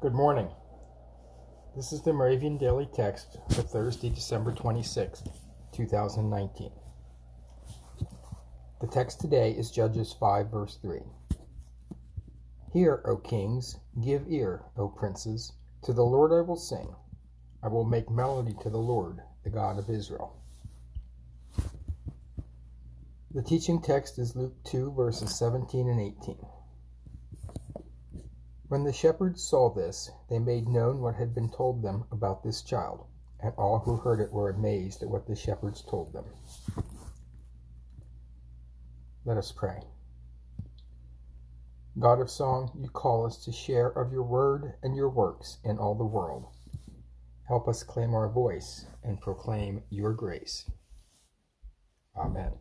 Good morning. This is the Moravian Daily Text for Thursday, December 26th, 2019. The text today is Judges 5, verse 3. Hear, O kings, give ear, O princes, to the Lord I will sing. I will make melody to the Lord, the God of Israel. The teaching text is Luke 2, verses 17 and 18. When the shepherds saw this, they made known what had been told them about this child, and all who heard it were amazed at what the shepherds told them. Let us pray. God of song, you call us to share of your word and your works in all the world. Help us claim our voice and proclaim your grace. Amen.